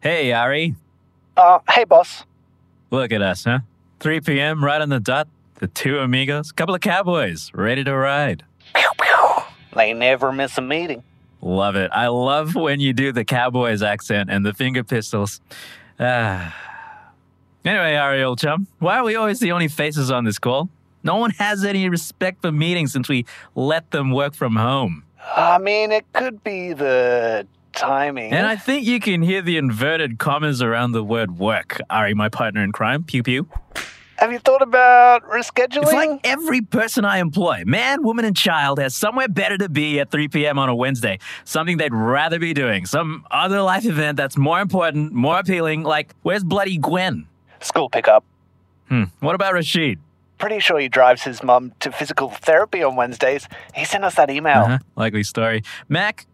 Hey, Ari. Uh, hey, boss. Look at us, huh? 3 p.m. right on the dot. The two amigos, couple of cowboys, ready to ride. Pew, pew. They never miss a meeting. Love it. I love when you do the cowboys accent and the finger pistols. Ah. Anyway, Ari, old chum, why are we always the only faces on this call? No one has any respect for meetings since we let them work from home. I mean, it could be the timing. And I think you can hear the inverted commas around the word work. Ari, my partner in crime, pew pew. Have you thought about rescheduling? It's like every person I employ, man, woman, and child, has somewhere better to be at 3 p.m. on a Wednesday. Something they'd rather be doing. Some other life event that's more important, more appealing. Like, where's bloody Gwen? School pickup. Hmm. What about Rashid? Pretty sure he drives his mum to physical therapy on Wednesdays. He sent us that email. Uh-huh. Likely story. Mac,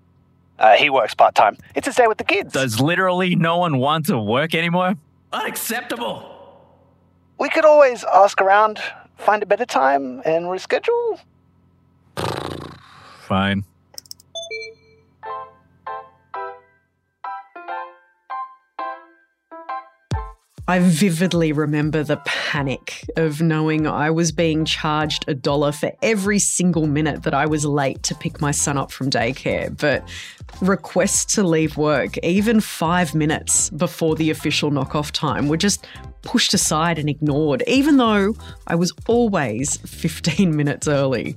Uh, he works part time. It's his day with the kids. does literally no one want to work anymore? Unacceptable. we could always ask around, find a better time, and reschedule. Fine. I vividly remember the panic of knowing I was being charged a dollar for every single minute that I was late to pick my son up from daycare. But requests to leave work, even five minutes before the official knockoff time, were just pushed aside and ignored, even though I was always 15 minutes early.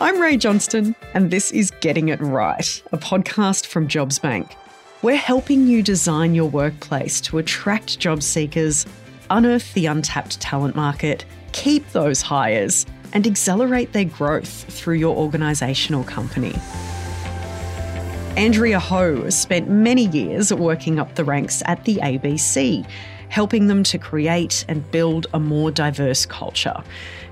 I'm Rae Johnston, and this is Getting It Right, a podcast from JobsBank. We're helping you design your workplace to attract job seekers, unearth the untapped talent market, keep those hires, and accelerate their growth through your organisation or company. Andrea Ho spent many years working up the ranks at the ABC, helping them to create and build a more diverse culture.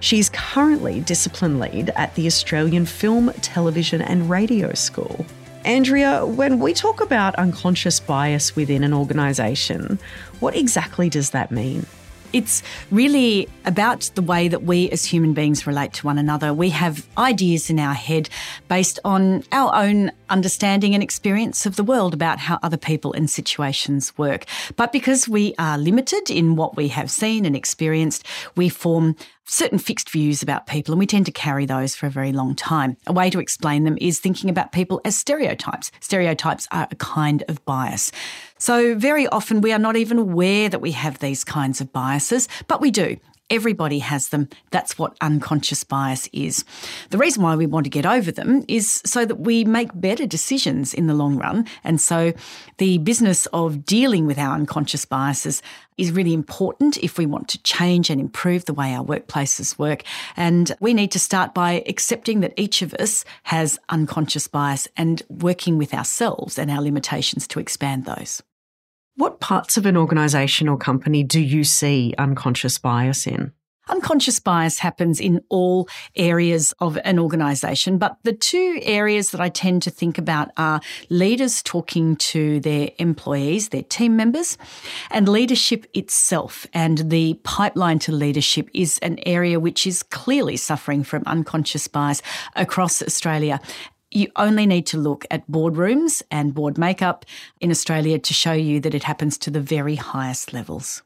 She's currently discipline lead at the Australian Film, Television and Radio School. Andrea, when we talk about unconscious bias within an organisation, what exactly does that mean? It's really about the way that we as human beings relate to one another. We have ideas in our head based on our own understanding and experience of the world about how other people and situations work. But because we are limited in what we have seen and experienced, we form certain fixed views about people and we tend to carry those for a very long time. A way to explain them is thinking about people as stereotypes. Stereotypes are a kind of bias. So very often we are not even aware that we have these kinds of biases, but we do. Everybody has them. That's what unconscious bias is. The reason why we want to get over them is so that we make better decisions in the long run. And so the business of dealing with our unconscious biases is really important if we want to change and improve the way our workplaces work. And we need to start by accepting that each of us has unconscious bias and working with ourselves and our limitations to expand those. What parts of an organisation or company do you see unconscious bias in? Unconscious bias happens in all areas of an organisation, but the two areas that I tend to think about are leaders talking to their employees, their team members, and leadership itself. And the pipeline to leadership is an area which is clearly suffering from unconscious bias across Australia. You only need to look at boardrooms and board makeup in Australia to show you that it happens to the very highest levels.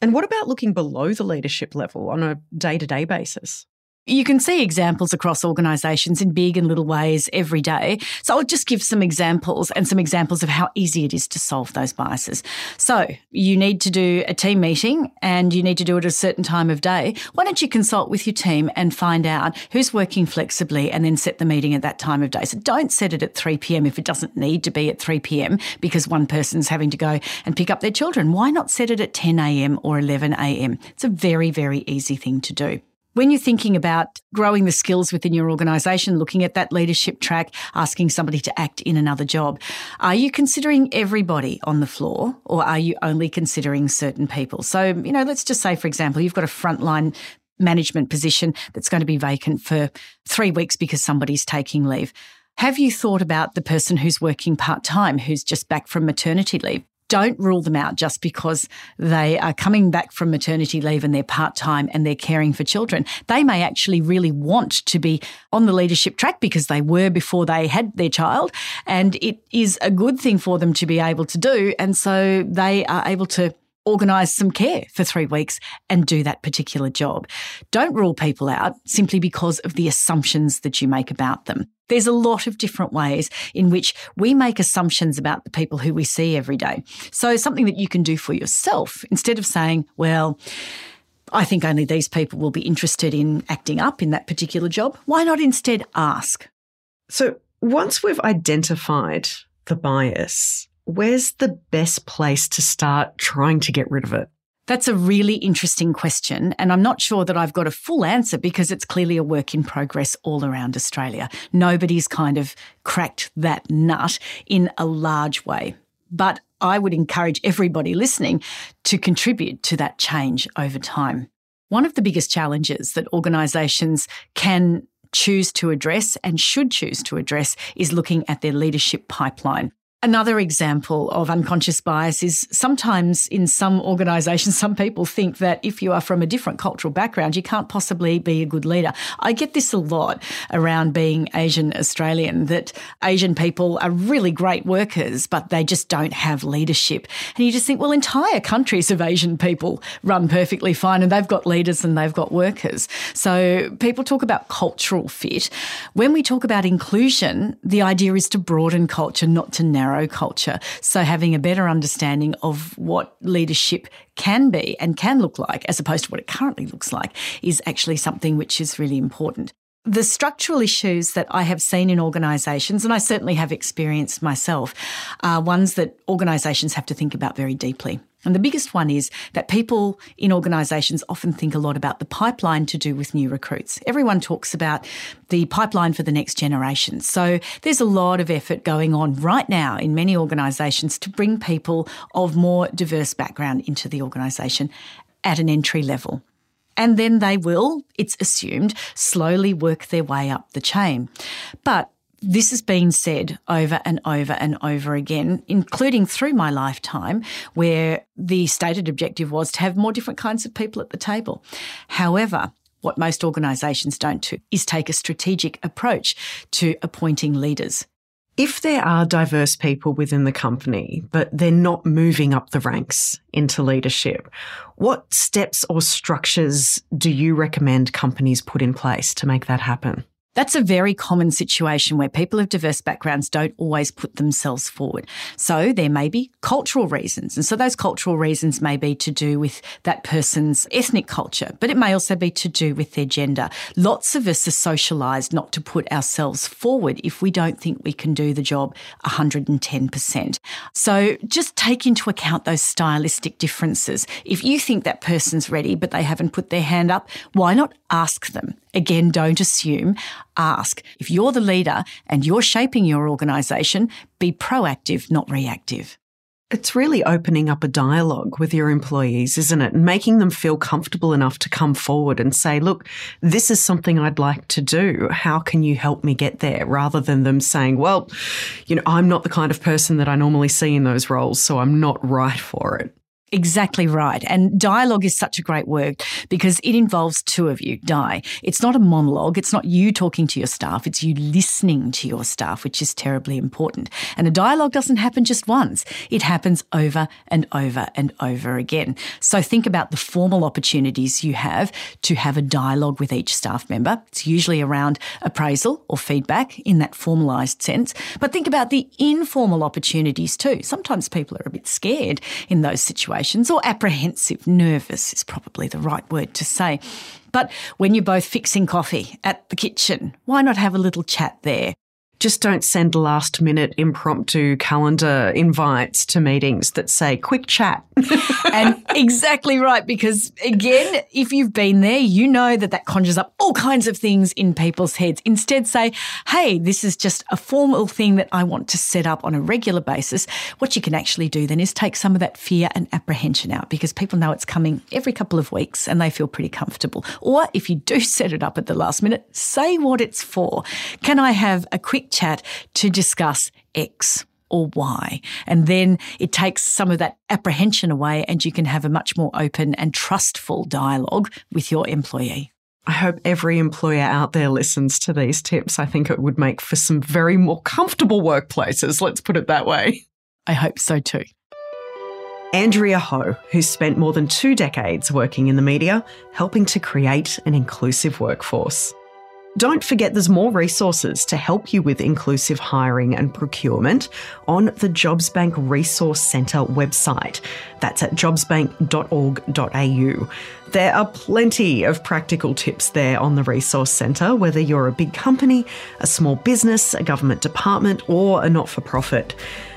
And what about looking below the leadership level on a day to day basis? You can see examples across organisations in big and little ways every day. So I'll just give some examples and some examples of how easy it is to solve those biases. So you need to do a team meeting and you need to do it at a certain time of day. Why don't you consult with your team and find out who's working flexibly and then set the meeting at that time of day? So don't set it at 3 p.m. if it doesn't need to be at 3 p.m. because one person's having to go and pick up their children. Why not set it at 10 a.m. or 11 a.m.? It's a very, very easy thing to do. When you're thinking about growing the skills within your organisation, looking at that leadership track, asking somebody to act in another job, are you considering everybody on the floor or are you only considering certain people? So, you know, let's just say, for example, you've got a frontline management position that's going to be vacant for three weeks because somebody's taking leave. Have you thought about the person who's working part time, who's just back from maternity leave? Don't rule them out just because they are coming back from maternity leave and they're part time and they're caring for children. They may actually really want to be on the leadership track because they were before they had their child. And it is a good thing for them to be able to do. And so they are able to organise some care for three weeks and do that particular job. Don't rule people out simply because of the assumptions that you make about them. There's a lot of different ways in which we make assumptions about the people who we see every day. So, something that you can do for yourself instead of saying, well, I think only these people will be interested in acting up in that particular job. Why not instead ask? So, once we've identified the bias, where's the best place to start trying to get rid of it? That's a really interesting question. And I'm not sure that I've got a full answer because it's clearly a work in progress all around Australia. Nobody's kind of cracked that nut in a large way. But I would encourage everybody listening to contribute to that change over time. One of the biggest challenges that organisations can choose to address and should choose to address is looking at their leadership pipeline. Another example of unconscious bias is sometimes in some organisations, some people think that if you are from a different cultural background, you can't possibly be a good leader. I get this a lot around being Asian Australian that Asian people are really great workers, but they just don't have leadership. And you just think, well, entire countries of Asian people run perfectly fine and they've got leaders and they've got workers. So people talk about cultural fit. When we talk about inclusion, the idea is to broaden culture, not to narrow culture. So having a better understanding of what leadership can be and can look like, as opposed to what it currently looks like, is actually something which is really important. The structural issues that I have seen in organisations, and I certainly have experienced myself, are ones that organisations have to think about very deeply. And the biggest one is that people in organisations often think a lot about the pipeline to do with new recruits. Everyone talks about the pipeline for the next generation. So there's a lot of effort going on right now in many organisations to bring people of more diverse background into the organisation at an entry level. And then they will, it's assumed, slowly work their way up the chain. But this has been said over and over and over again, including through my lifetime, where the stated objective was to have more different kinds of people at the table. However, what most organisations don't do is take a strategic approach to appointing leaders. If there are diverse people within the company, but they're not moving up the ranks into leadership, what steps or structures do you recommend companies put in place to make that happen? That's a very common situation where people of diverse backgrounds don't always put themselves forward. So there may be cultural reasons. And so those cultural reasons may be to do with that person's ethnic culture, but it may also be to do with their gender. Lots of us are socialised not to put ourselves forward if we don't think we can do the job 110%. So just take into account those stylistic differences. If you think that person's ready, but they haven't put their hand up, why not ask them? Again, don't assume, ask. If you're the leader and you're shaping your organisation, be proactive, not reactive. It's really opening up a dialogue with your employees, isn't it? And making them feel comfortable enough to come forward and say, look, this is something I'd like to do. How can you help me get there? Rather than them saying, well, you know, I'm not the kind of person that I normally see in those roles, so I'm not right for it. Exactly right. And dialogue is such a great word because it involves two of you, die. It's not a monologue. It's not you talking to your staff. It's you listening to your staff, which is terribly important. And a dialogue doesn't happen just once. It happens over and over and over again. So think about the formal opportunities you have to have a dialogue with each staff member. It's usually around appraisal or feedback in that formalised sense. But think about the informal opportunities too. Sometimes people are a bit scared in those situations or apprehensive, nervous is probably the right word to say. But when you're both fixing coffee at the kitchen, why not have a little chat there? Just don't send last minute impromptu calendar invites to meetings that say quick chat. and exactly right, because again, if you've been there, you know that that conjures up all kinds of things in people's heads. Instead, say, hey, this is just a formal thing that I want to set up on a regular basis. What you can actually do then is take some of that fear and apprehension out because people know it's coming every couple of weeks and they feel pretty comfortable. Or if you do set it up at the last minute, say what it's for. Can I have a quick chat to discuss X. or why. And then it takes some of that apprehension away and you can have a much more open and trustful dialogue with your employee. I hope every employer out there listens to these tips. I think it would make for some very more comfortable workplaces, let's put it that way. I hope so too. Andrea Ho, who spent more than two decades working in the media, helping to create an inclusive workforce. Don't forget there's more resources to help you with inclusive hiring and procurement on the Jobsbank Resource Centre website. That's at jobsbank.org.au. There are plenty of practical tips there on the Resource Centre, whether you're a big company, a small business, a government department, or a not for profit.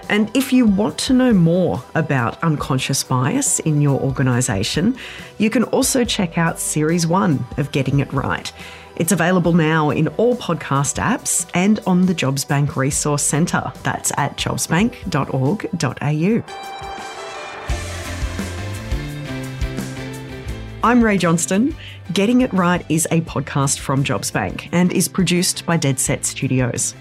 And if you want to know more about unconscious bias in your organisation, you can also check out Series 1 of Getting It Right. It's available now in all podcast apps and on the Jobsbank Resource Centre. That's at jobsbank.org.au. I'm Rae Johnston. Getting It Right is a podcast from Jobsbank and is produced by Deadset Studios.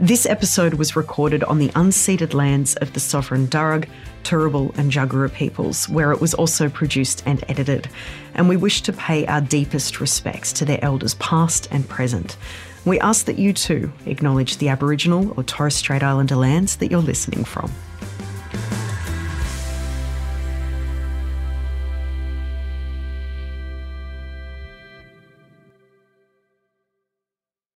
This episode was recorded on the unceded lands of the sovereign Darug, Turrbal, and Jagera peoples, where it was also produced and edited. And we wish to pay our deepest respects to their elders past and present. We ask that you too acknowledge the Aboriginal or Torres Strait Islander lands that you're listening from.